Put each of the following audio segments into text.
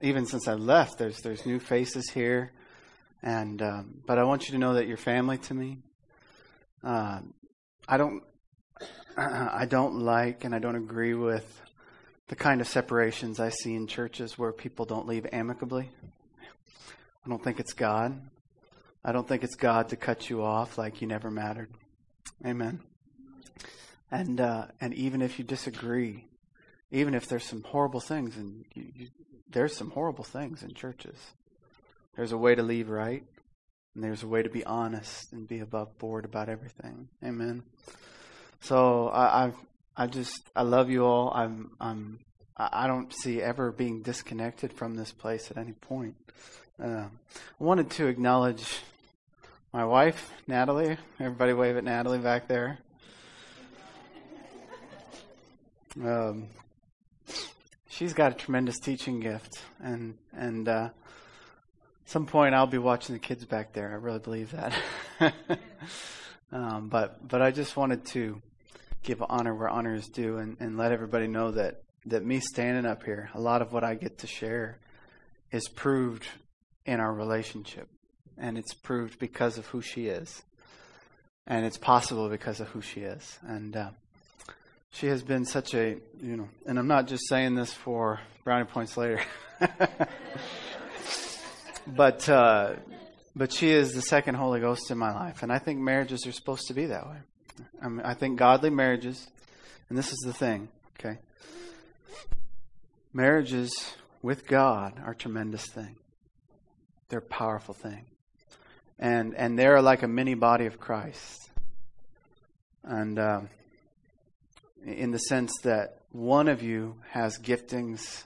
even since I left, there's there's new faces here, and um, but I want you to know that you're family to me. Uh, I don't I don't like and I don't agree with the kind of separations I see in churches where people don't leave amicably. I don't think it's God. I don't think it's God to cut you off like you never mattered. Amen. And uh, and even if you disagree, even if there's some horrible things, and you, you, there's some horrible things in churches, there's a way to leave right, and there's a way to be honest and be above board about everything. Amen. So I, I, I just I love you all. I'm I'm I don't see ever being disconnected from this place at any point. Uh, I wanted to acknowledge my wife, Natalie. Everybody wave at Natalie back there. Um, she's got a tremendous teaching gift, and and uh, some point I'll be watching the kids back there. I really believe that. um, but but I just wanted to give honor where honor is due, and, and let everybody know that that me standing up here, a lot of what I get to share, is proved in our relationship, and it's proved because of who she is, and it's possible because of who she is, and. Uh, she has been such a, you know, and I'm not just saying this for brownie points later, but uh, but she is the second Holy Ghost in my life, and I think marriages are supposed to be that way. I, mean, I think godly marriages, and this is the thing, okay? Marriages with God are a tremendous thing. They're a powerful thing, and and they're like a mini body of Christ, and. Um, in the sense that one of you has giftings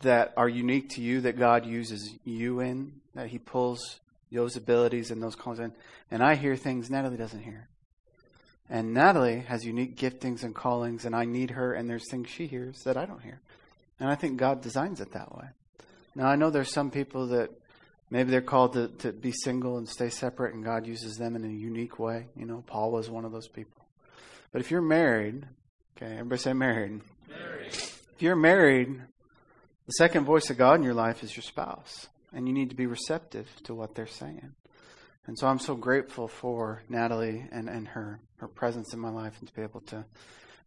that are unique to you that God uses you in, that He pulls those abilities and those callings in. And I hear things Natalie doesn't hear. And Natalie has unique giftings and callings, and I need her, and there's things she hears that I don't hear. And I think God designs it that way. Now, I know there's some people that maybe they're called to, to be single and stay separate, and God uses them in a unique way. You know, Paul was one of those people. But if you're married, Okay, everybody say married. married. If you're married, the second voice of God in your life is your spouse, and you need to be receptive to what they're saying. And so I'm so grateful for Natalie and, and her, her presence in my life and to be able to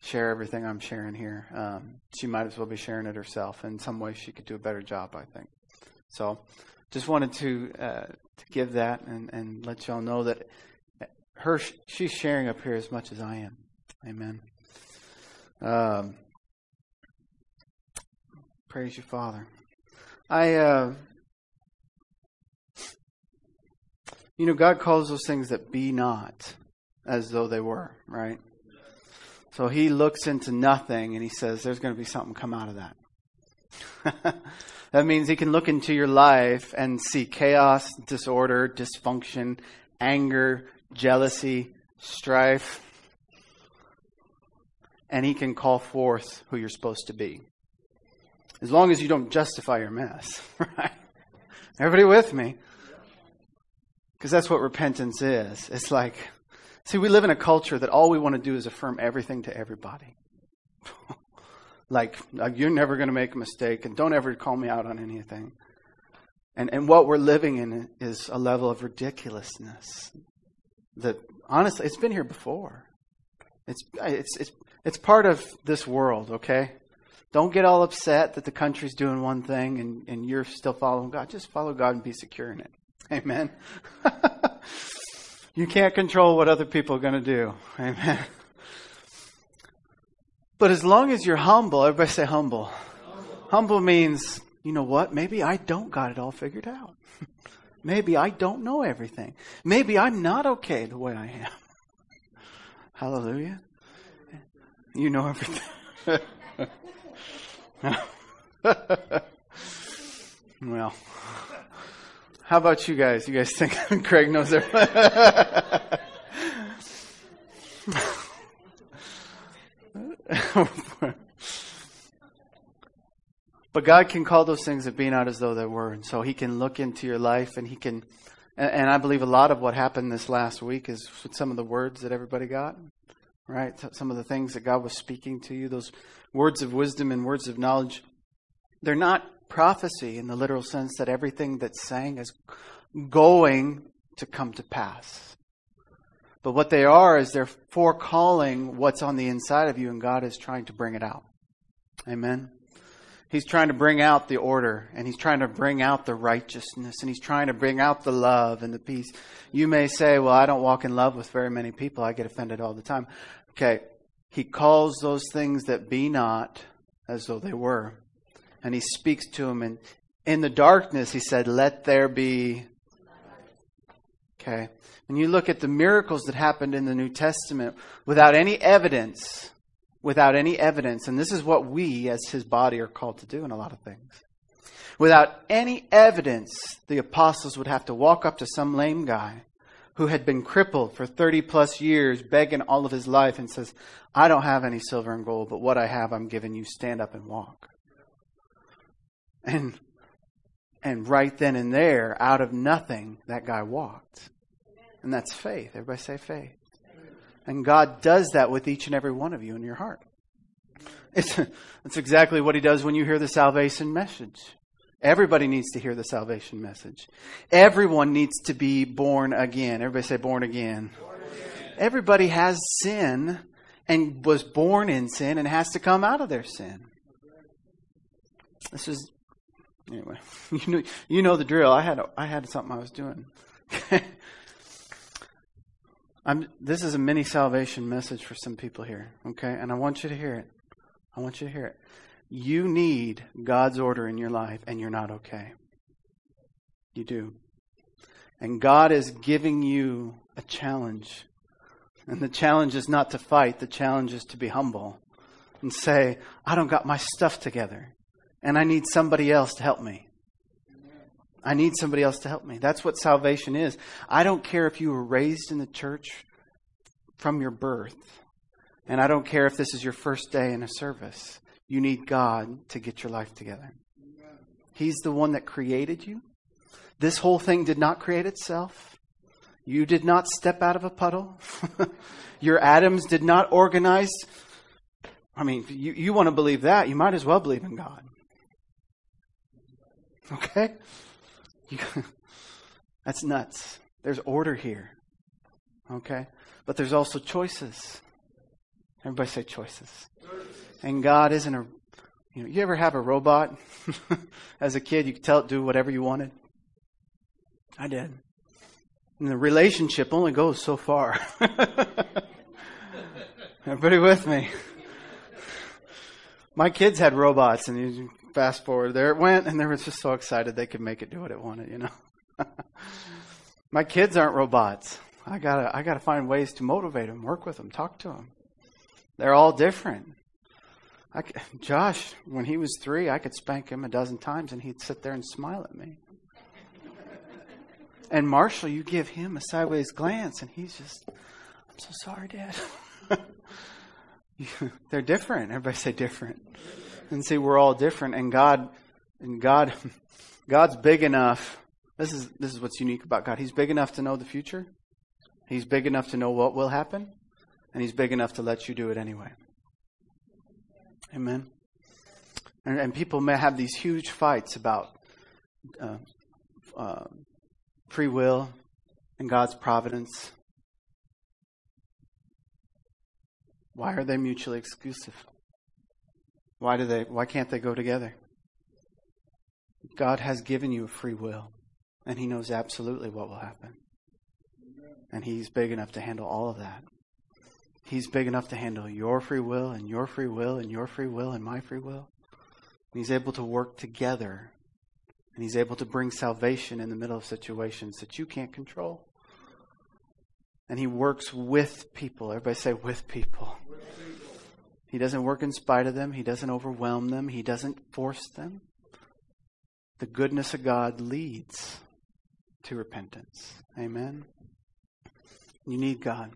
share everything I'm sharing here. Um, she might as well be sharing it herself. In some ways, she could do a better job, I think. So just wanted to, uh, to give that and, and let y'all know that her she's sharing up here as much as I am. Amen. Um, praise you, Father. I, uh, you know, God calls those things that be not as though they were, right? So he looks into nothing and he says, there's going to be something come out of that. that means he can look into your life and see chaos, disorder, dysfunction, anger, jealousy, strife, and he can call forth who you're supposed to be. As long as you don't justify your mess, right? Everybody with me? Because that's what repentance is. It's like, see, we live in a culture that all we want to do is affirm everything to everybody. like, uh, you're never going to make a mistake, and don't ever call me out on anything. And, and what we're living in is a level of ridiculousness that, honestly, it's been here before. It's, it's, it's, it's part of this world, okay? Don't get all upset that the country's doing one thing and, and you're still following God. Just follow God and be secure in it. Amen. you can't control what other people are going to do. Amen. But as long as you're humble, everybody say humble. Humble, humble means, you know what? Maybe I don't got it all figured out. Maybe I don't know everything. Maybe I'm not okay the way I am. Hallelujah. You know everything. well, how about you guys? You guys think Craig knows everything? but God can call those things that be not as though they were. And so He can look into your life and He can, and, I believe a lot of what happened this last week is some of the words that everybody got right? Some of the things that God was speaking to you, those words of wisdom and words of knowledge, they're not prophecy in the literal sense that everything that's saying is going to come to pass. But what they are is they're forecalling what's on the inside of you, and God is trying to bring it out. Amen. He's trying to bring out the order, and He's trying to bring out the righteousness, and He's trying to bring out the love and the peace. You may say, Well, I don't walk in love with very many people. I get offended all the time. Okay. He calls those things that be not as though they were. And He speaks to them. And in the darkness, He said, Let there be. Okay. When you look at the miracles that happened in the New Testament without any evidence, without any evidence, and this is what we as his body are called to do in a lot of things. Without any evidence, the apostles would have to walk up to some lame guy who had been crippled for 30 plus years, begging all of his life, and says, I don't have any silver and gold, but what I have I'm giving you. Stand up and walk. And, and right then and there, out of nothing, that guy walked. And that's faith. Everybody say faith. And God does that with each and every one of you in your heart. It's, exactly what He does when you hear the salvation message. Everybody needs to hear the salvation message. Everyone needs to be born again. Everybody say born again. Born again. Everybody has sin and was born in sin and has to come out of their sin. This is anyway. You know, you know the drill. I had I had something I was doing. I'm, this is a mini salvation message for some people here, okay? And I want you to hear it. I want you to hear it. You need God's order in your life, and you're not okay. You do. And God is giving you a challenge. And the challenge is not to fight, the challenge is to be humble and say, I don't got my stuff together, and I need somebody else to help me. I need somebody else to help me. That's what salvation is. I don't care if you were raised in the church from your birth, and I don't care if this is your first day in a service. You need God to get your life together. He's the one that created you. This whole thing did not create itself. You did not step out of a puddle. your atoms did not organize. I mean, you, you want to believe that, you might as well believe in God. Okay? That's nuts. There's order here. Okay? But there's also choices. Everybody say choices. And God isn't a you know, you ever have a robot as a kid you could tell it do whatever you wanted? I did. And the relationship only goes so far. Everybody with me? My kids had robots and fast forward, there it went, and they were just so excited they could make it do what it wanted, you know. My kids aren't robots. I gotta, I gotta find ways to motivate them, work with them, talk to them. They're all different. I, Josh, when he was three, I could spank him a dozen times, and he'd sit there and smile at me. And Marshall, you give him a sideways glance, and he's just, I'm so sorry, Dad. They're different. Everybody say different and see we're all different and God and God God's big enough. This is this is what's unique about God. He's big enough to know the future. He's big enough to know what will happen, and he's big enough to let you do it anyway. Amen. And, and people may have these huge fights about uh, uh, free will and God's providence. Why are they mutually exclusive? Why do they why can't they go together? God has given you a free will, and he knows absolutely what will happen. And he's big enough to handle all of that. He's big enough to handle your free will and your free will and your free will and my free will. And he's able to work together. And he's able to bring salvation in the middle of situations that you can't control. And he works with people. Everybody say, with people. With people. He doesn't work in spite of them. He doesn't overwhelm them. He doesn't force them. The goodness of God leads to repentance. Amen. You need God.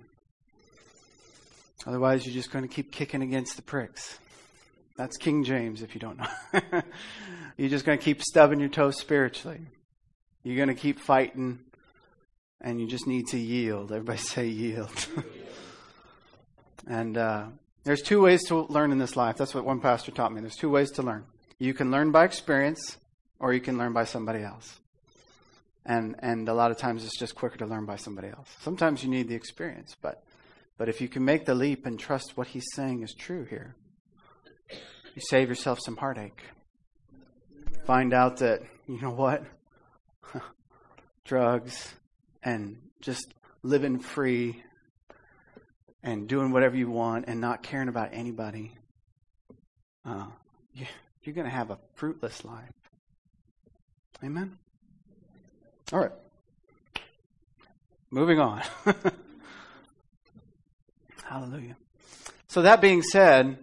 Otherwise, you're just going to keep kicking against the pricks. That's King James, if you don't know. you're just going to keep stubbing your toes spiritually. You're going to keep fighting, and you just need to yield. Everybody say yield. and uh, there's two ways to learn in this life. That's what one pastor taught me. There's two ways to learn. You can learn by experience, or you can learn by somebody else. And and a lot of times it's just quicker to learn by somebody else. Sometimes you need the experience, but but if you can make the leap and trust what he's saying is true here, you save yourself some heartache. Find out that, you know what? Drugs and just living free and doing whatever you want and not caring about anybody, uh, you, you're going to have a fruitless life. Amen? All right. Moving on. Hallelujah. So, that being said,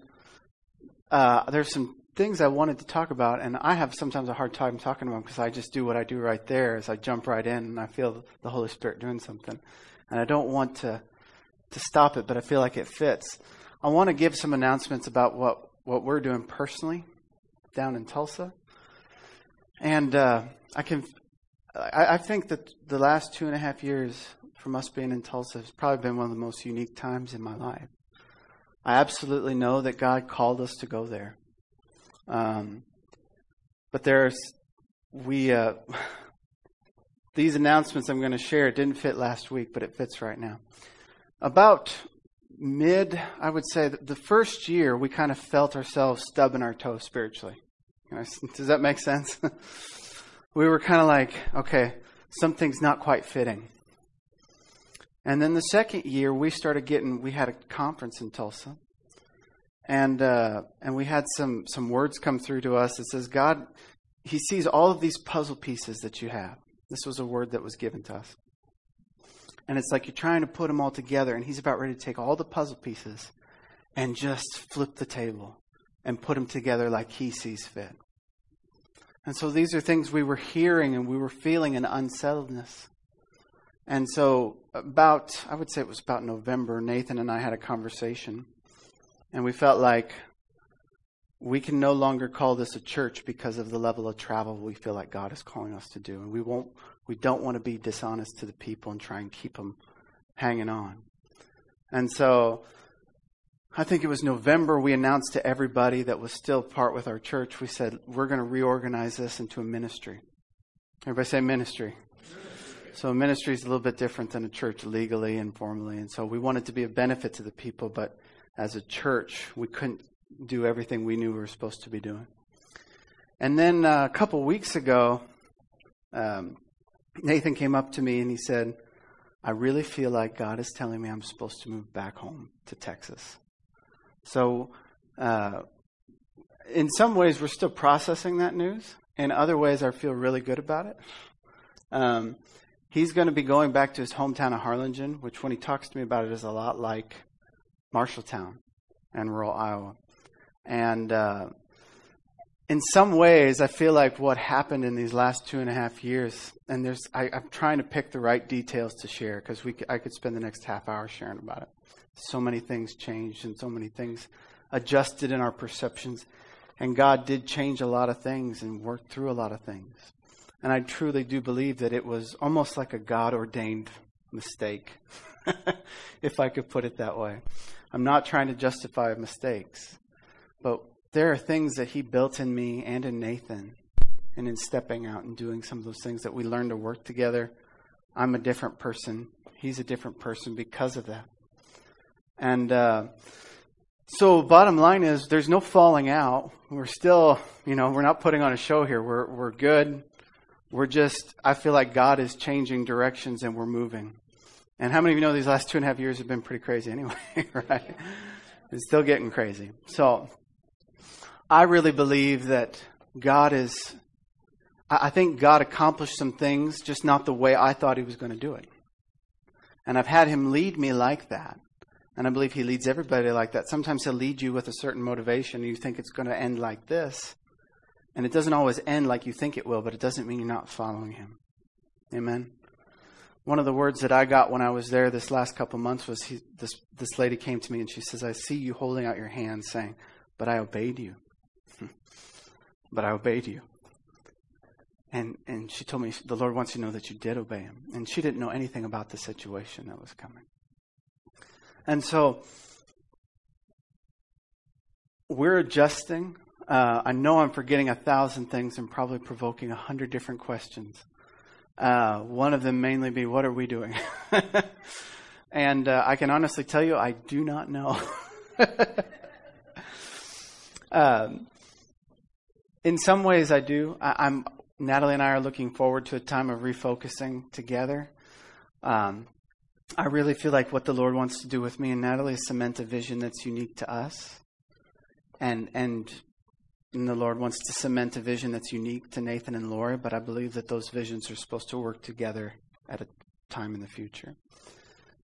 uh, there's some things I wanted to talk about, and I have sometimes a hard time talking about them because I just do what I do right there as I jump right in and I feel the Holy Spirit doing something. And I don't want to to stop it, but I feel like it fits. I want to give some announcements about what, what we're doing personally down in Tulsa. And uh, I can, I, I think that the last two and a half years from us being in Tulsa has probably been one of the most unique times in my life. I absolutely know that God called us to go there. Um, but there's, we, uh, these announcements I'm going to share didn't fit last week, but it fits right now about mid, I would say, the first year, we kind of felt ourselves stubbing our toe spiritually. Does that make sense? we were kind of like, okay, something's not quite fitting. And then the second year, we started getting, we had a conference in Tulsa. And, uh, and we had some, some words come through to us that says, God, He sees all of these puzzle pieces that you have. This was a word that was given to us. And it's like you're trying to put them all together, and he's about ready to take all the puzzle pieces and just flip the table and put them together like he sees fit. And so these are things we were hearing and we were feeling an unsettledness. And so, about, I would say it was about November, Nathan and I had a conversation. And we felt like we can no longer call this a church because of the level of travel we feel like God is calling us to do. And we won't we don't want to be dishonest to the people and try and keep them hanging on. And so I think it was November we announced to everybody that was still part with our church, we said, we're going to reorganize this into a ministry. Everybody say ministry. So a ministry is a little bit different than a church legally and formally. And so we wanted to be a benefit to the people, but as a church, we couldn't do everything we knew we were supposed to be doing. And then uh, a couple weeks ago, um, Nathan came up to me and he said, I really feel like God is telling me I'm supposed to move back home to Texas. So, uh, in some ways, we're still processing that news. In other ways, I feel really good about it. Um, he's going to be going back to his hometown of Harlingen, which, when he talks to me about it, is a lot like Marshalltown and rural Iowa. And uh, in some ways, I feel like what happened in these last two and a half years, and there's, I, am trying to pick the right details to share because I could spend the next half hour sharing about it. So many things changed and so many things adjusted in our perceptions. And God did change a lot of things and work through a lot of things. And I truly do believe that it was almost like a God ordained mistake, if I could put it that way. I'm not trying to justify mistakes, but there are things that he built in me and in Nathan and in stepping out and doing some of those things that we learn to work together. I'm a different person. He's a different person because of that. And uh, so, bottom line is, there's no falling out. We're still, you know, we're not putting on a show here. We're we're good. We're just. I feel like God is changing directions and we're moving. And how many of you know these last two and a half years have been pretty crazy anyway, right? It's still getting crazy. So, I really believe that God is, I think God accomplished some things, just not the way I thought He was going to do it. And I've had Him lead me like that. And I believe He leads everybody like that. Sometimes He'll lead you with a certain motivation, and you think it's going to end like this. And it doesn't always end like you think it will, but it doesn't mean you're not following Him. Amen. One of the words that I got when I was there this last couple months was he, this, this lady came to me and she says, I see you holding out your hand saying, But I obeyed you but I obeyed you. And, and she told me, the Lord wants you to know that you did obey him. And she didn't know anything about the situation that was coming. And so we're adjusting. uh, I know I'm forgetting a thousand things and probably provoking a hundred different questions. Uh, one of them mainly be, what are we doing? and uh, I can honestly tell you, I do not know. um, in some ways, I do. I, am Natalie and I are looking forward to a time of refocusing together. Um, I really feel like what the Lord wants to do with me and Natalie is cement a vision that's unique to us, and and and the Lord wants to cement a vision that's unique to Nathan and Lori. But I believe that those visions are supposed to work together at a time in the future.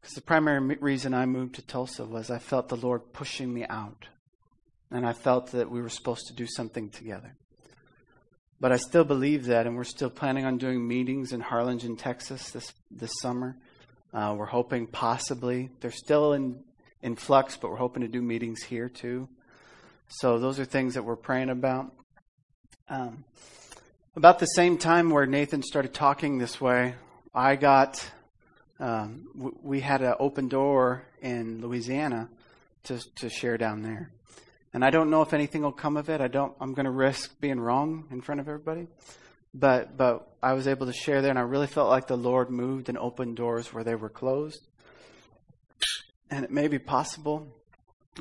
Because the primary reason I moved to Tulsa was I felt the Lord pushing me out, and I felt that we were supposed to do something together. But I still believe that, and we're still planning on doing meetings in Harlingen, Texas this, this summer. Uh, we're hoping possibly, they're still in, in flux, but we're hoping to do meetings here too. So those are things that we're praying about. Um, about the same time where Nathan started talking this way, I got, um, w- we had an open door in Louisiana to, to share down there. And I don't know if anything will come of it. I don't. I'm going to risk being wrong in front of everybody. But but I was able to share there, and I really felt like the Lord moved and opened doors where they were closed. And it may be possible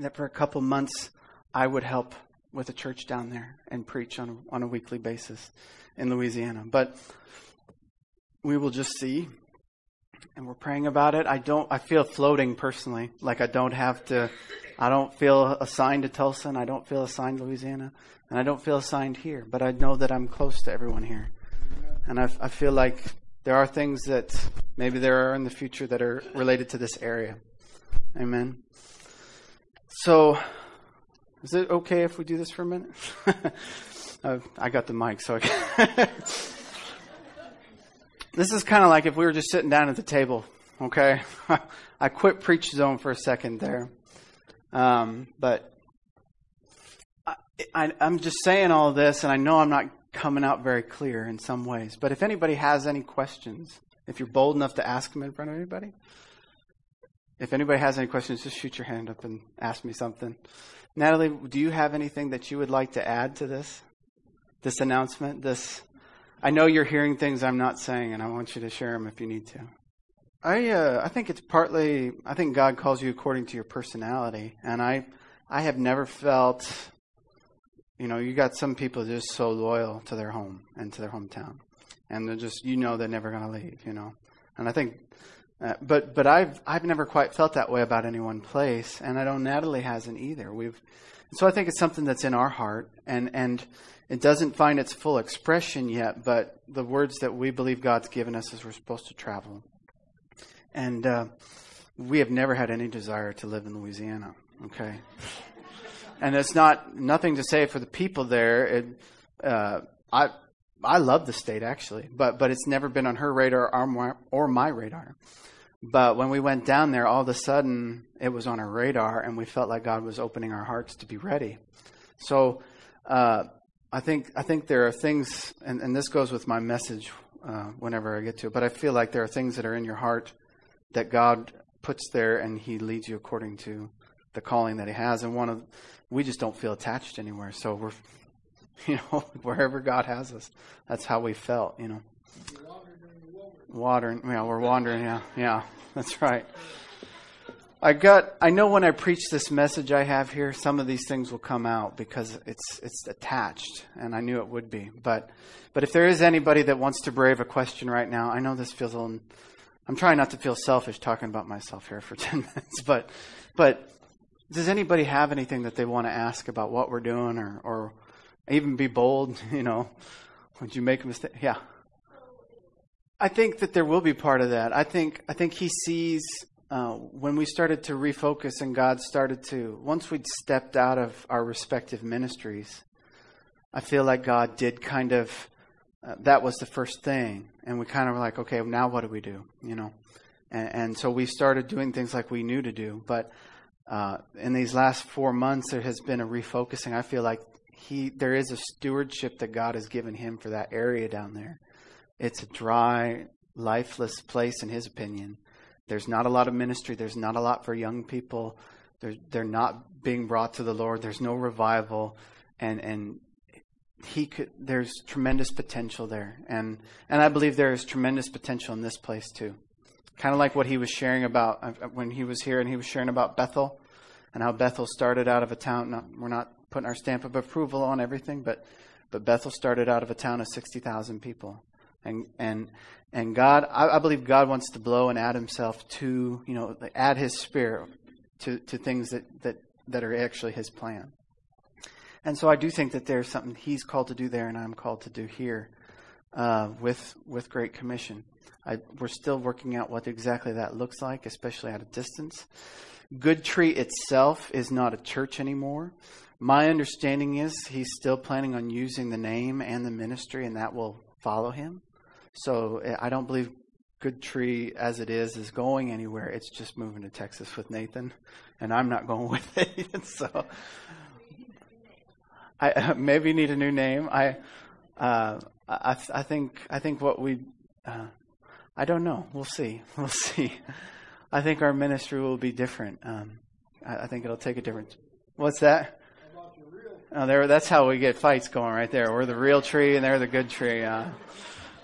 that for a couple months I would help with a church down there and preach on on a weekly basis in Louisiana. But we will just see and we're praying about it. I don't. I feel floating personally, like I don't have to. I don't feel assigned to Tulsa, and I don't feel assigned to Louisiana, and I don't feel assigned here. But I know that I'm close to everyone here, and I, I feel like there are things that maybe there are in the future that are related to this area. Amen. So, is it okay if we do this for a minute? uh, I got the mic, so. I This is kind of like if we were just sitting down at the table, okay? I quit preach zone for a second there. Um, but I, I, I'm just saying all this, and I know I'm not coming out very clear in some ways. But if anybody has any questions, if you're bold enough to ask them in front of anybody, if anybody has any questions, just shoot your hand up and ask me something. Natalie, do you have anything that you would like to add to this? This announcement, this I know you're hearing things I'm not saying, and I want you to share them if you need to. I uh, I think it's partly I think God calls you according to your personality, and I I have never felt, you know, you got some people just so loyal to their home and to their hometown, and they're just you know they're never going to leave, you know, and I think. Uh, but but I've I've never quite felt that way about any one place, and I know Natalie hasn't either. We've so I think it's something that's in our heart, and and it doesn't find its full expression yet, but the words that we believe God's given us as we're supposed to travel. And uh, we have never had any desire to live in Louisiana, okay? and it's not nothing to say for the people there. It, uh, I I love the state actually, but but it's never been on her radar or my, or my radar. But when we went down there, all of a sudden it was on our radar, and we felt like God was opening our hearts to be ready. So uh, I think I think there are things, and, and this goes with my message uh, whenever I get to it. But I feel like there are things that are in your heart that God puts there, and He leads you according to the calling that He has. And one of we just don't feel attached anywhere, so we're, you know, wherever God has us, that's how we felt, you know. Wandering, yeah, we're wandering, yeah, yeah, that's right. I got I know when I preach this message I have here, some of these things will come out because it's it's attached and I knew it would be. But but if there is anybody that wants to brave a question right now, I know this feels a little I'm trying not to feel selfish talking about myself here for 10 minutes, but but does anybody have anything that they want to ask about what we're doing or or even be bold, you know? Would you make a mistake? Yeah. I think that there will be part of that. I think I think he sees uh, when we started to refocus and God started to, once we'd stepped out of our respective ministries, I feel like God did kind of, uh, that was the first thing. And we kind of were like, okay, now what do we do? You know? And, and so we started doing things like we knew to do. But uh, in these last four months, there has been a refocusing. I feel like he, there is a stewardship that God has given him for that area down there. It's a dry, lifeless place, in his opinion there's not a lot of ministry. There's not a lot for young people. They're, they're not being brought to the Lord. There's no revival. and and he could. There's tremendous potential there, and and I believe there is tremendous potential in this place too. Kind of like what he was sharing about uh, when he was here, and he was sharing about Bethel, and how Bethel started out of a town. Not, we're not putting our stamp of approval on everything, but but Bethel started out of a town of sixty thousand people, and and and God, I, I, believe God wants to blow and add Himself to you know add His Spirit to to things that that that are actually His plan. And so I do think that there's something He's called to do there, and I'm called to do here uh, with with Great Commission. I, we're still working out what exactly that looks like, especially at a distance. Good Tree itself is not a church anymore. My understanding is he's still planning on using the name and the ministry, and that will follow him. So eh, I don't believe Good Tree, as it is, is going anywhere. It's just moving to Texas with Nathan, and I'm not going with it. so I maybe need a new name. I uh, I, I think I think what we uh, I don't know. We'll see. We'll see. I think our ministry will be different. Um, I, I, think it'll take a different. What's that? Oh, there. That's how we get fights going right there. We're the real tree, and they're the good tree. Uh,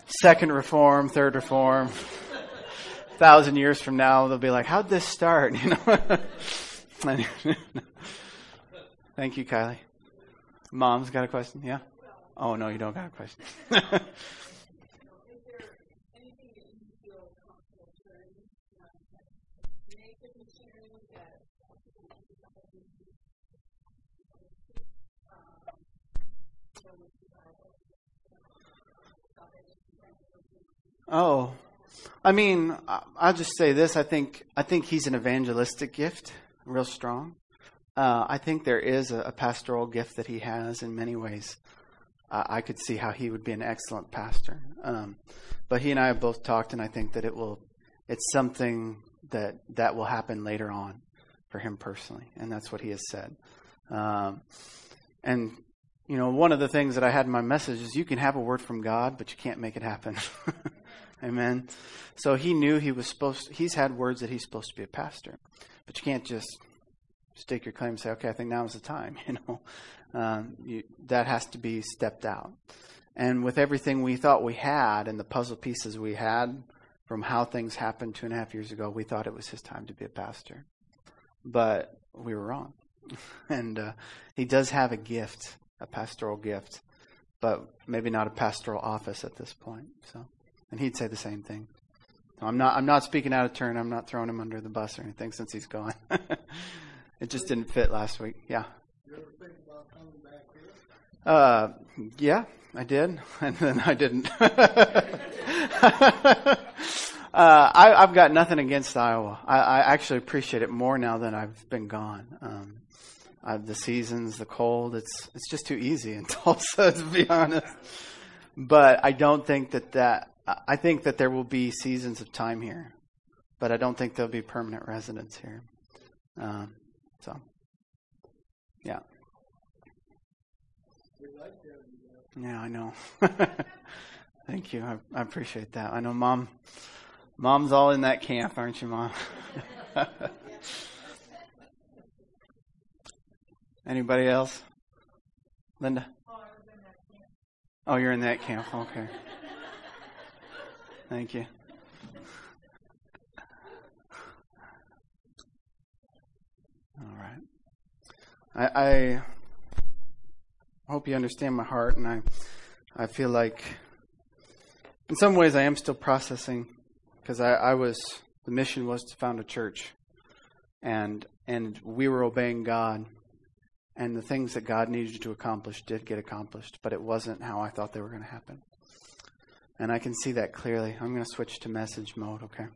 second reform, third reform. A thousand years from now, they'll be like, "How'd this start?" You know. Thank you, Kylie. Mom's got a question. Yeah. Oh no, you don't got a question. Oh, I mean, I'll just say this. I think I think he's an evangelistic gift, real strong. Uh, I think there is a, a, pastoral gift that he has in many ways. Uh, I could see how he would be an excellent pastor. Um, but he and I have both talked, and I think that it will. It's something that that will happen later on for him personally, and that's what he has said. Um, and you know, one of the things that I had in my message is you can have a word from God, but you can't make it happen. Amen. So he knew he was supposed. To, he's had words that he's supposed to be a pastor, but you can't just stake your claim and say, "Okay, I think now is the time." You know, um, you, that has to be stepped out. And with everything we thought we had and the puzzle pieces we had from how things happened two and a half years ago, we thought it was his time to be a pastor, but we were wrong. and uh, he does have a gift, a pastoral gift, but maybe not a pastoral office at this point. So. And he'd say the same thing. I'm not, I'm not speaking out of turn. I'm not throwing him under the bus or anything since he's gone. it just didn't fit last week. Yeah. Uh, yeah, I did, and then I didn't. uh, I, have got nothing against Iowa. I, I, actually appreciate it more now than I've been gone. Um, the seasons, the cold, it's it's just too easy in Tulsa, to be honest. But I don't think that that I think that there will be seasons of time here, but I don't think there'll be permanent residents here. Um, so, yeah. Yeah, I know. Thank you. I, I, appreciate that. I know, mom. Mom's all in that camp, aren't you, mom? Anybody else? Linda. Oh, you're in that camp. Okay. Thank you. All right. I, I hope you understand my heart, and I, I feel like, in some ways, I am still processing because I, I was the mission was to found a church, and and we were obeying God, and the things that God needed to accomplish did get accomplished, but it wasn't how I thought they were going to happen. And I can see that clearly. I'm going to switch to message mode, okay?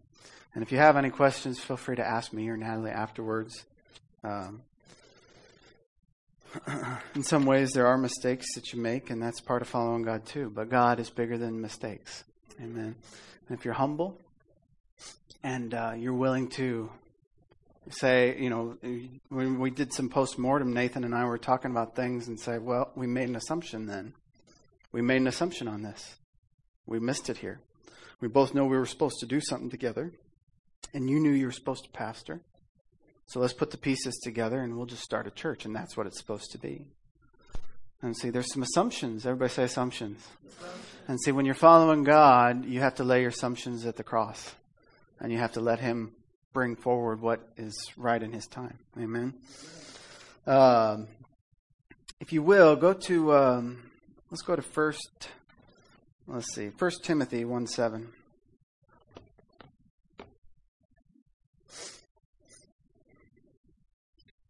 And if you have any questions, feel free to ask me or Natalie afterwards. Um, in some ways, there are mistakes that you make, and that's part of following God too. But God is bigger than mistakes. Amen. And if you're humble and uh, you're willing to say, you know, when we did some post mortem, Nathan and I were talking about things and say, well, we made an assumption then. We made an assumption on this. We missed it here. We both know we were supposed to do something together, and you knew you were supposed to pastor. So let's put the pieces together and we'll just start a church, and that's what it's supposed to be. And see, there's some assumptions. Everybody say assumptions. And see, when you're following God, you have to lay your assumptions at the cross. And you have to let Him bring forward what is right in His time. Amen. Um, if you will, go to, um, let's go to first, let's see, First Timothy 1 7.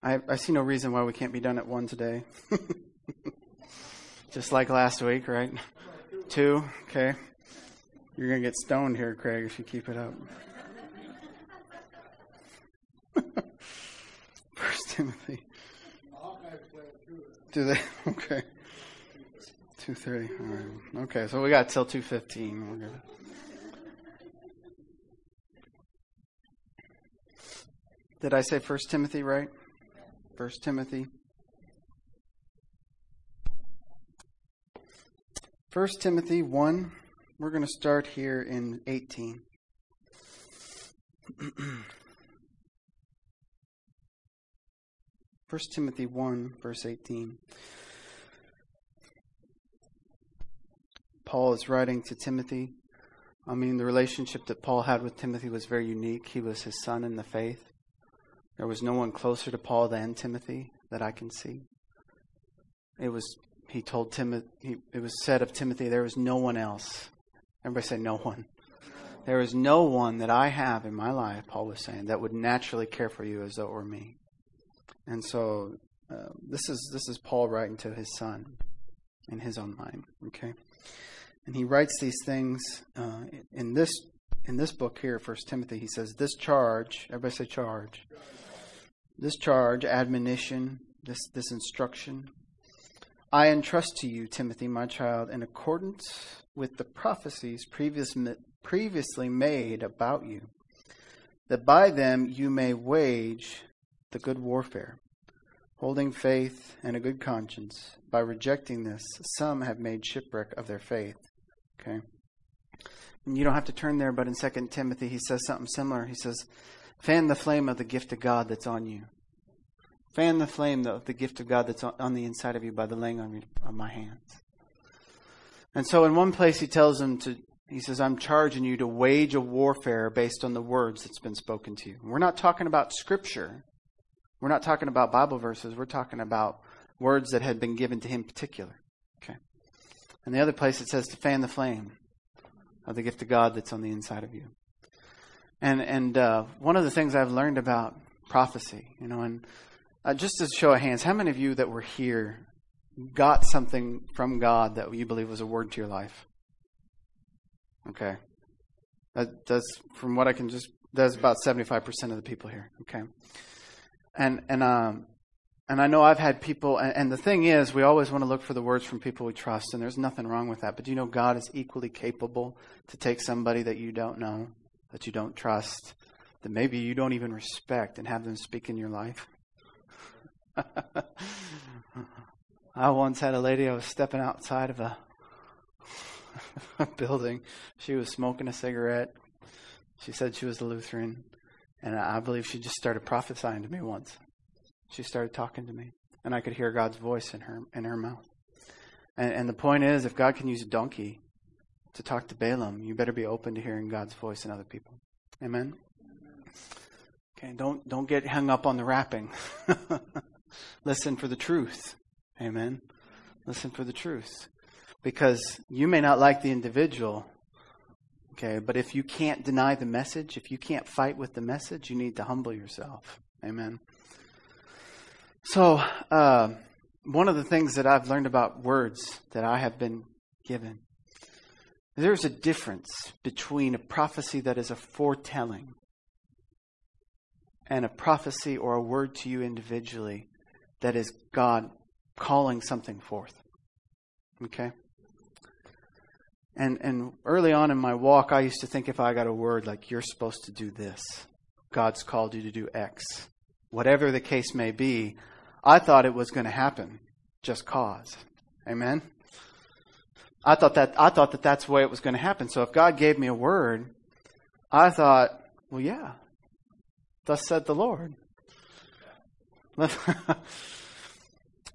I, I see no reason why we can't be done at one today. Just like last week, right? Two, okay. You're going to get stoned here, Craig, if you keep it up. First Timothy. Do they? Okay. Two thirty. All right. Okay, so we got till two fifteen. Did I say First Timothy right? First Timothy. First Timothy one. We're going to start here in eighteen. First Timothy one verse eighteen. Paul is writing to Timothy. I mean, the relationship that Paul had with Timothy was very unique. He was his son in the faith. There was no one closer to Paul than Timothy that I can see. It was he told Timothy it was said of Timothy there was no one else. Everybody say no one. There is no one that I have in my life, Paul was saying, that would naturally care for you as though it were me. And so uh, this is this is Paul writing to his son in his own mind. Okay, and he writes these things uh, in this in this book here, First Timothy. He says this charge. Everybody say charge this charge, admonition, this, this instruction, I entrust to you, Timothy, my child, in accordance with the prophecies previous, previously made about you, that by them you may wage the good warfare, holding faith and a good conscience. By rejecting this, some have made shipwreck of their faith. Okay? And you don't have to turn there, but in 2 Timothy, he says something similar. He says, Fan the flame of the gift of God that's on you. Fan the flame of the gift of God that's on the inside of you by the laying on of my hands. And so in one place he tells them to, he says, I'm charging you to wage a warfare based on the words that's been spoken to you. We're not talking about scripture. We're not talking about Bible verses. We're talking about words that had been given to him particular. And the other place it says to fan the flame of the gift of God that's on the inside of you. And and uh, one of the things I've learned about prophecy, you know, and uh, just to show of hands, how many of you that were here got something from God that you believe was a word to your life? Okay, that does from what I can just that's about seventy five percent of the people here. Okay, and and um and I know I've had people, and, and, the thing is, we always want to look for the words from people we trust, and there's nothing wrong with that. But do you know God is equally capable to take somebody that you don't know that you don't trust, that maybe you don't even respect, and have them speak in your life. I once had a lady, I was stepping outside of a, a building. She was smoking a cigarette. She said she was a Lutheran. And I believe she just started prophesying to me once. She started talking to me. And I could hear God's voice in her in her mouth. And, and the point is, if God can use a donkey to talk to Balaam, you better be open to hearing God's voice in other people. Amen. Okay, don't don't get hung up on the wrapping. Listen for the truth. Amen. Listen for the truth. Because you may not like the individual, okay, but if you can't deny the message, if you can't fight with the message, you need to humble yourself. Amen. So, uh, one of the things that I've learned about words that I have been given there's a difference between a prophecy that is a foretelling and a prophecy or a word to you individually that is God calling something forth. Okay? And and early on in my walk I used to think if I got a word like you're supposed to do this, God's called you to do X. Whatever the case may be, I thought it was going to happen just cause. Amen. I thought that I thought that that's the way it was going to happen. So if God gave me a word, I thought, well, yeah, thus said the Lord.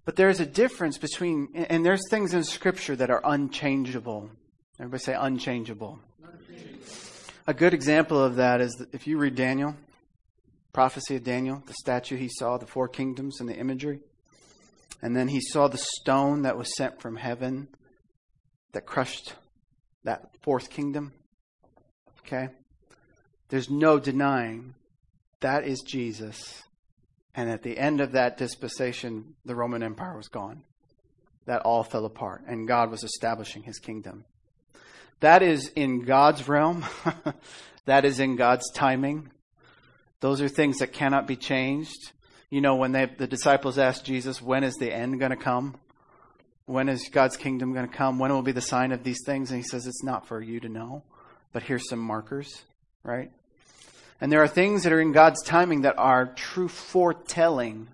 But there's a difference between, and there's things in Scripture that are unchangeable. Everybody say unchangeable. A good example of that is if you read Daniel, prophecy of Daniel, the statue he saw, the four kingdoms and the imagery. And then he saw the stone that was sent from heaven that crushed that fourth kingdom. Okay? There's no denying that is Jesus. And at the end of that dispensation, the Roman Empire was gone. That all fell apart, and God was establishing his kingdom. That is in God's realm, that is in God's timing. Those are things that cannot be changed. You know, when they, the disciples asked Jesus, When is the end going to come? When is God's kingdom going to come? When will be the sign of these things? And he says, It's not for you to know, but here's some markers, right? And there are things that are in God's timing that are true foretelling,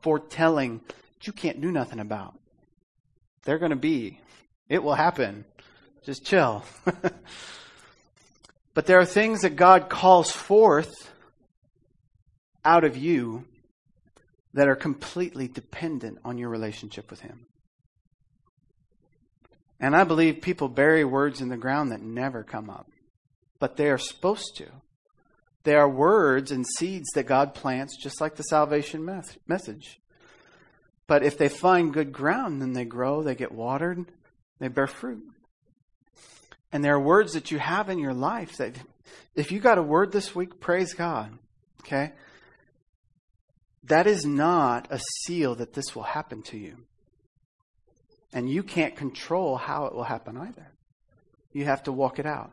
foretelling that you can't do nothing about. They're going to be. It will happen. Just chill. but there are things that God calls forth out of you that are completely dependent on your relationship with Him. And I believe people bury words in the ground that never come up, but they are supposed to. They are words and seeds that God plants, just like the salvation message. But if they find good ground, then they grow, they get watered, they bear fruit. And there are words that you have in your life that, if you got a word this week, praise God. Okay? That is not a seal that this will happen to you. And you can't control how it will happen either. You have to walk it out.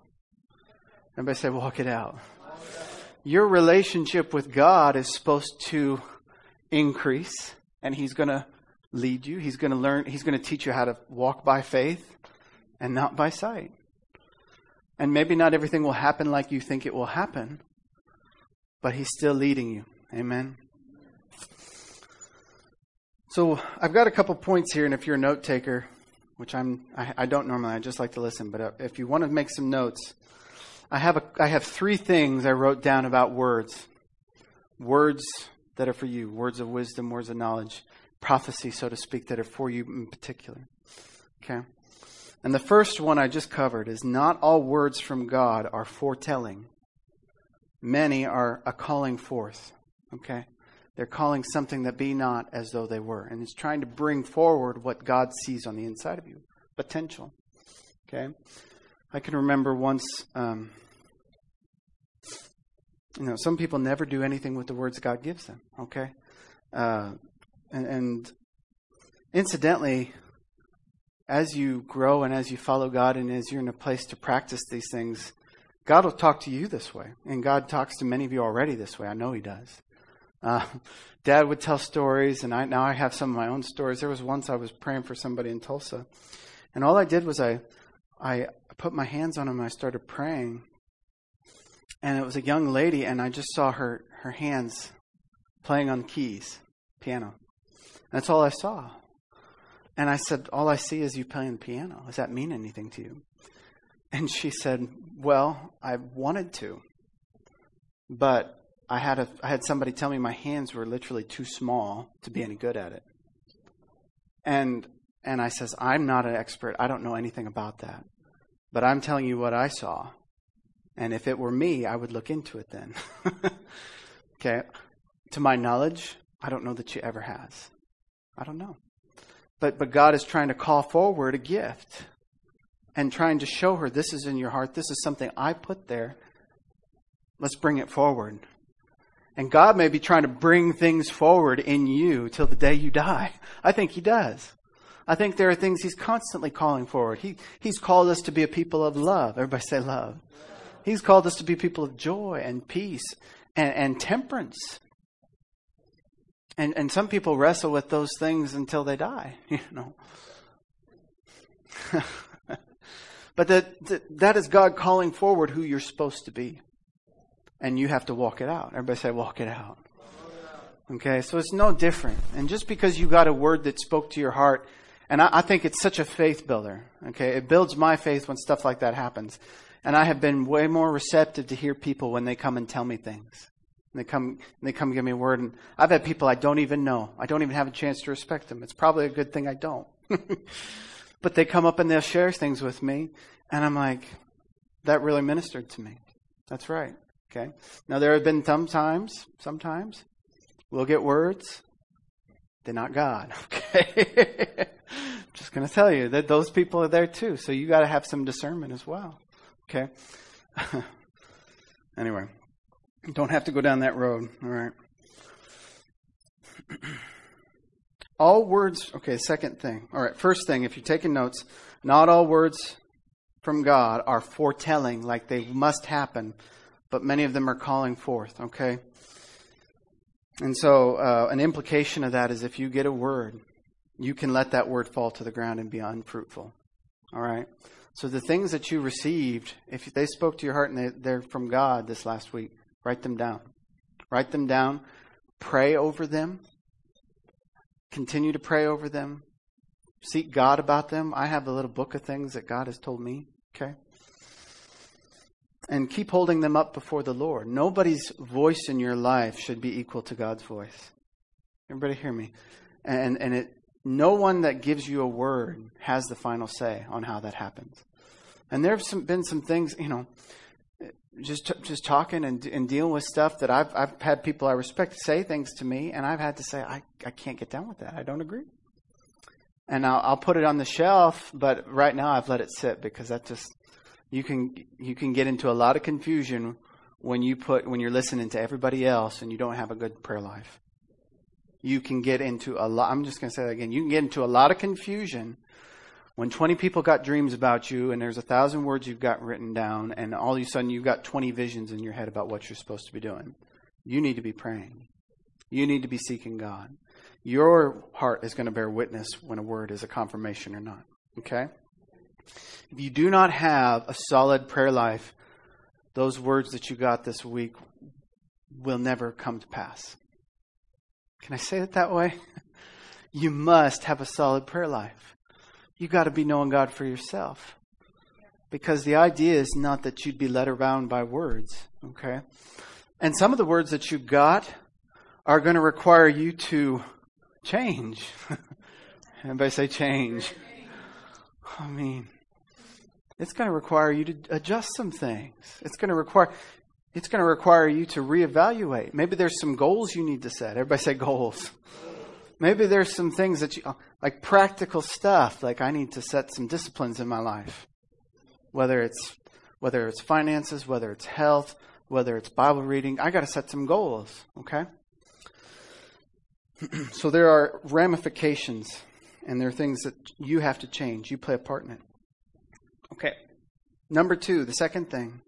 Everybody say, walk it out your relationship with God is supposed to increase, and He's going to lead you. He's going to learn, He's going to teach you how to walk by faith and not by sight. And maybe not everything will happen like you think it will happen, but He's still leading you. Amen. So I've got a couple points here, and if you're a note taker, which I'm, I, I don't normally, I just like to listen, but uh, if you want to make some notes, I have, a, I have three things I wrote down about words words that are for you, words of wisdom, words of knowledge, prophecy, so to speak, that are for you in particular. Okay? And the first one I just covered is not all words from God are foretelling. Many are a calling forth. Okay? They're calling something that be not as though they were. And it's trying to bring forward what God sees on the inside of you potential. Okay? I can remember once um, you know, some people never do anything with the words God gives them. Okay, uh, and, and incidentally, as you grow and as you follow God and as you're in a place to practice these things, God will talk to you this way, and God talks to many of you already this way. I know He does. Uh, Dad would tell stories, and I now I have some of my own stories. There was once I was praying for somebody in Tulsa, and all I did was I I put my hands on him and I started praying, and it was a young lady, and I just saw her her hands playing on keys, piano. That's all I saw. And I said, All I see is you playing the piano. Does that mean anything to you? And she said, Well, I wanted to. But I had a I had somebody tell me my hands were literally too small to be any good at it. And and I says, I'm not an expert. I don't know anything about that. But I'm telling you what I saw. And if it were me, I would look into it then. okay. To my knowledge, I don't know that she ever has. I don't know. But but God is trying to call forward a gift and trying to show her this is in your heart. This is something I put there. Let's bring it forward. And God may be trying to bring things forward in you till the day you die. I think He does. I think there are things He's constantly calling forward. He, he's called us to be a people of love. Everybody say love. He's called us to be people of joy and peace and, and temperance. And, and some people wrestle with those things until they die, you know. but that, that, that is God calling forward who you're supposed to be. And you have to walk it out. Everybody say, walk it out. Okay, so it's no different. And just because you got a word that spoke to your heart, and I, I think it's such a faith builder. Okay, it builds my faith when stuff like that happens. And I have been way more receptive to hear people when they come and tell me things. And they come, and they come give me a word, and I've had people I don't even know. I don't even have a chance to respect them. It's probably a good thing I don't. but they come up and they'll share things with me, and I'm like, that really ministered to me. That's right. Okay. Now there have been some times, sometimes we'll get words. They're not God. Okay. Just going to tell you that those people are there too. So you got to have some discernment as well. Okay. anyway, don't have to go down that road. All right. all words, okay, second thing. All right, first thing, if you're taking notes, not all words from God are foretelling like they must happen, but many of them are calling forth, okay? And so, uh, an implication of that is if you get a word, you can let that word fall to the ground and be unfruitful. All right? So, the things that you received, if they spoke to your heart and they, they're from God this last week, write them down. Write them down. Pray over them. Continue to pray over them. Seek God about them. I have a little book of things that God has told me. Okay? And keep holding them up before the Lord. Nobody's voice in your life should be equal to God's voice. Everybody hear me? And and it no one that gives you a word has the final say on how that happens. And there have some, been some things, you know, just just talking and, and dealing with stuff that I've I've had people I respect say things to me, and I've had to say I I can't get down with that. I don't agree. And I'll, I'll put it on the shelf, but right now I've let it sit because that just you can you can get into a lot of confusion when you put when you're listening to everybody else and you don't have a good prayer life. You can get into a lot. I'm just going to say that again. You can get into a lot of confusion when 20 people got dreams about you and there's a thousand words you've got written down and all of a sudden you've got 20 visions in your head about what you're supposed to be doing. You need to be praying. You need to be seeking God. Your heart is going to bear witness when a word is a confirmation or not. Okay? If you do not have a solid prayer life, those words that you got this week will never come to pass. Can I say it that way? You must have a solid prayer life. You got to be knowing God for yourself. Because the idea is not that you'd be led around by words, okay? And some of the words that you got are going to require you to change. Everybody say change. I mean, it's going to require you to adjust some things. It's going to require it's going to require you to reevaluate. Maybe there's some goals you need to set. Everybody say goals. Maybe there's some things that you like practical stuff, like I need to set some disciplines in my life. Whether it's whether it's finances, whether it's health, whether it's Bible reading, I got to set some goals, okay? so there are ramifications and there are things that you have to change. You play a part in it. Okay. Number two, the second thing.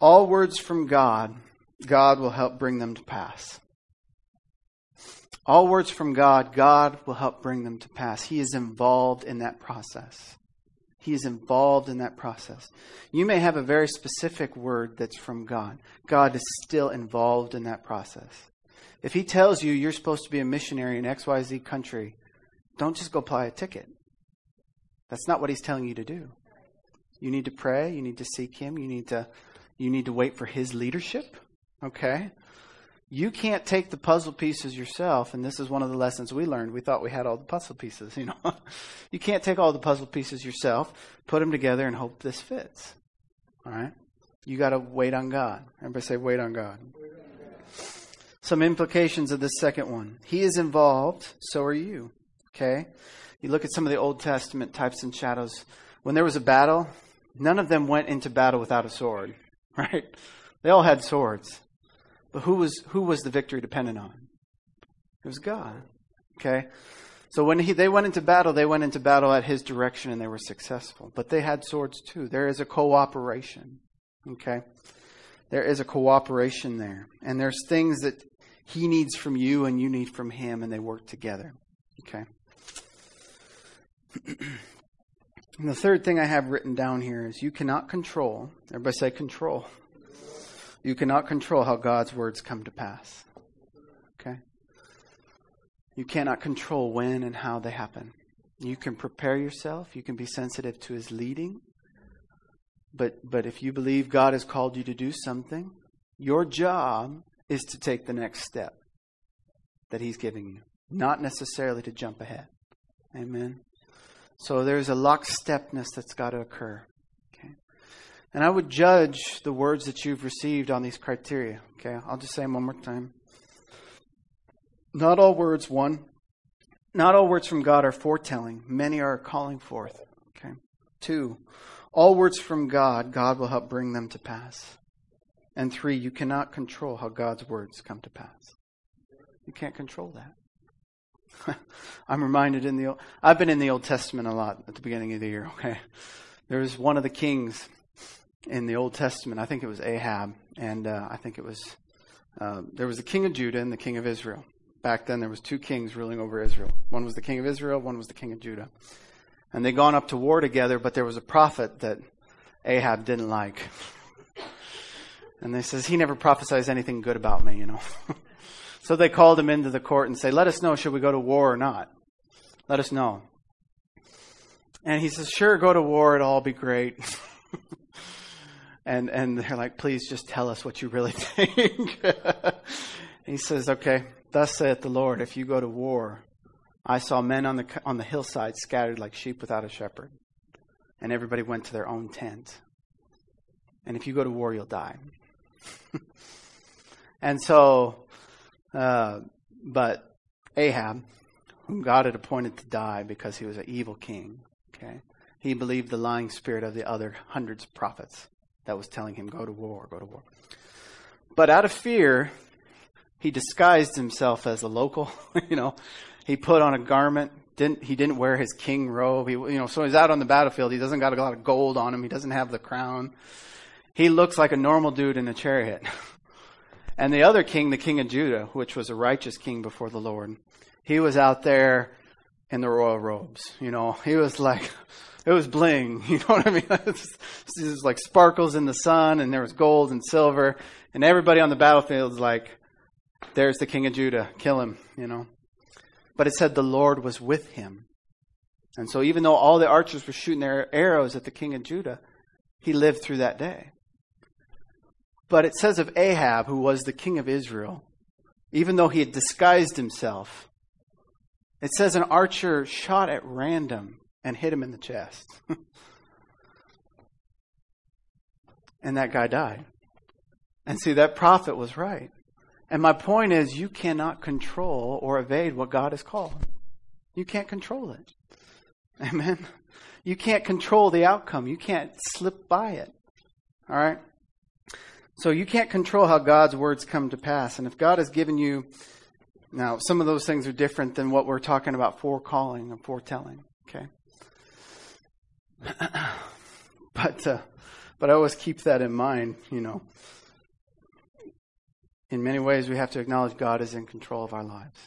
All words from God, God will help bring them to pass. All words from God, God will help bring them to pass. He is involved in that process. He is involved in that process. You may have a very specific word that's from God. God is still involved in that process. If He tells you you're supposed to be a missionary in XYZ country, don't just go buy a ticket. That's not what he's telling you to do. You need to pray, you need to seek him, you need to you need to wait for his leadership. Okay? You can't take the puzzle pieces yourself, and this is one of the lessons we learned. We thought we had all the puzzle pieces, you know. you can't take all the puzzle pieces yourself, put them together and hope this fits. All right? You got to wait on God. Everybody say wait on God. Some implications of this second one. He is involved, so are you. Okay? You look at some of the Old Testament types and shadows. When there was a battle, none of them went into battle without a sword, right? They all had swords. But who was who was the victory dependent on? It was God. Okay? So when he, they went into battle, they went into battle at his direction and they were successful. But they had swords too. There is a cooperation. Okay? There is a cooperation there. And there's things that he needs from you and you need from him and they work together. Okay? And the third thing I have written down here is you cannot control, everybody say control. You cannot control how God's words come to pass. Okay? You cannot control when and how they happen. You can prepare yourself, you can be sensitive to his leading. But but if you believe God has called you to do something, Your job is to take the next step that He's giving you, not necessarily to jump ahead. Amen. So there's a lockstepness that's got to occur. Okay. And I would judge the words that you've received on these criteria. Okay. I'll just say them one more time. Not all words, one. Not all words from God are foretelling. Many are calling forth. Okay. Two. All words from God, God will help bring them to pass. And three, you cannot control how God's words come to pass. You can't control that. I'm reminded in the Old, I've been in the Old Testament a lot at the beginning of the year. Okay, there was one of the kings in the Old Testament. I think it was Ahab, and uh, I think it was uh, there was the king of Judah and the king of Israel. Back then, there was two kings ruling over Israel. One was the king of Israel. One was the king of Judah. And they'd gone up to war together, but there was a prophet that Ahab didn't like. And they says, he never prophesies anything good about me, you know. so they called him into the court and say, let us know, should we go to war or not? Let us know. And he says, sure, go to war. It'll all be great. and, and they're like, please just tell us what you really think. he says, okay, thus saith the Lord, if you go to war, I saw men on the, on the hillside scattered like sheep without a shepherd. And everybody went to their own tent. And if you go to war, you'll die. and so, uh, but Ahab, whom God had appointed to die because he was an evil king, okay, he believed the lying spirit of the other hundreds of prophets that was telling him, go to war, go to war. But out of fear, he disguised himself as a local, you know. He put on a garment, didn't he didn't wear his king robe. He you know, so he's out on the battlefield. He doesn't got a lot of gold on him. He doesn't have the crown. He looks like a normal dude in a chariot. And the other king, the king of Judah, which was a righteous king before the Lord, he was out there in the royal robes. You know, he was like, it was bling. You know what I mean? it was like sparkles in the sun, and there was gold and silver, and everybody on the battlefield is like, there's the king of Judah, kill him, you know. But it said the Lord was with him. And so even though all the archers were shooting their arrows at the king of Judah, he lived through that day. But it says of Ahab, who was the king of Israel, even though he had disguised himself, it says an archer shot at random and hit him in the chest. and that guy died. And see, that prophet was right. And my point is, you cannot control or evade what God has called. You can't control it. Amen. You can't control the outcome. You can't slip by it. All right? So you can't control how God's words come to pass. And if God has given you, now some of those things are different than what we're talking about forecalling and foretelling. Okay. but uh, but I always keep that in mind. You know, in many ways we have to acknowledge God is in control of our lives,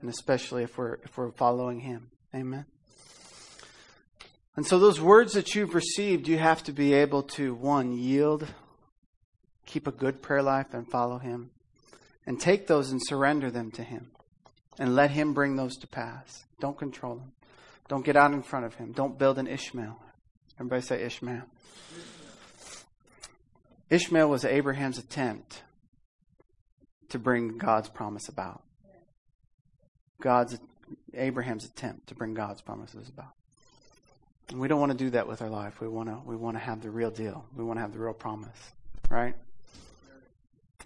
and especially if we're if we're following Him. Amen. And so those words that you've received, you have to be able to one yield keep a good prayer life and follow Him. And take those and surrender them to Him. And let Him bring those to pass. Don't control them. Don't get out in front of Him. Don't build an Ishmael. Everybody say Ishmael. Ishmael was Abraham's attempt to bring God's promise about. God's Abraham's attempt to bring God's promises about. And we don't want to do that with our life. We want to we want to have the real deal. We want to have the real promise, right?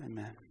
Amen.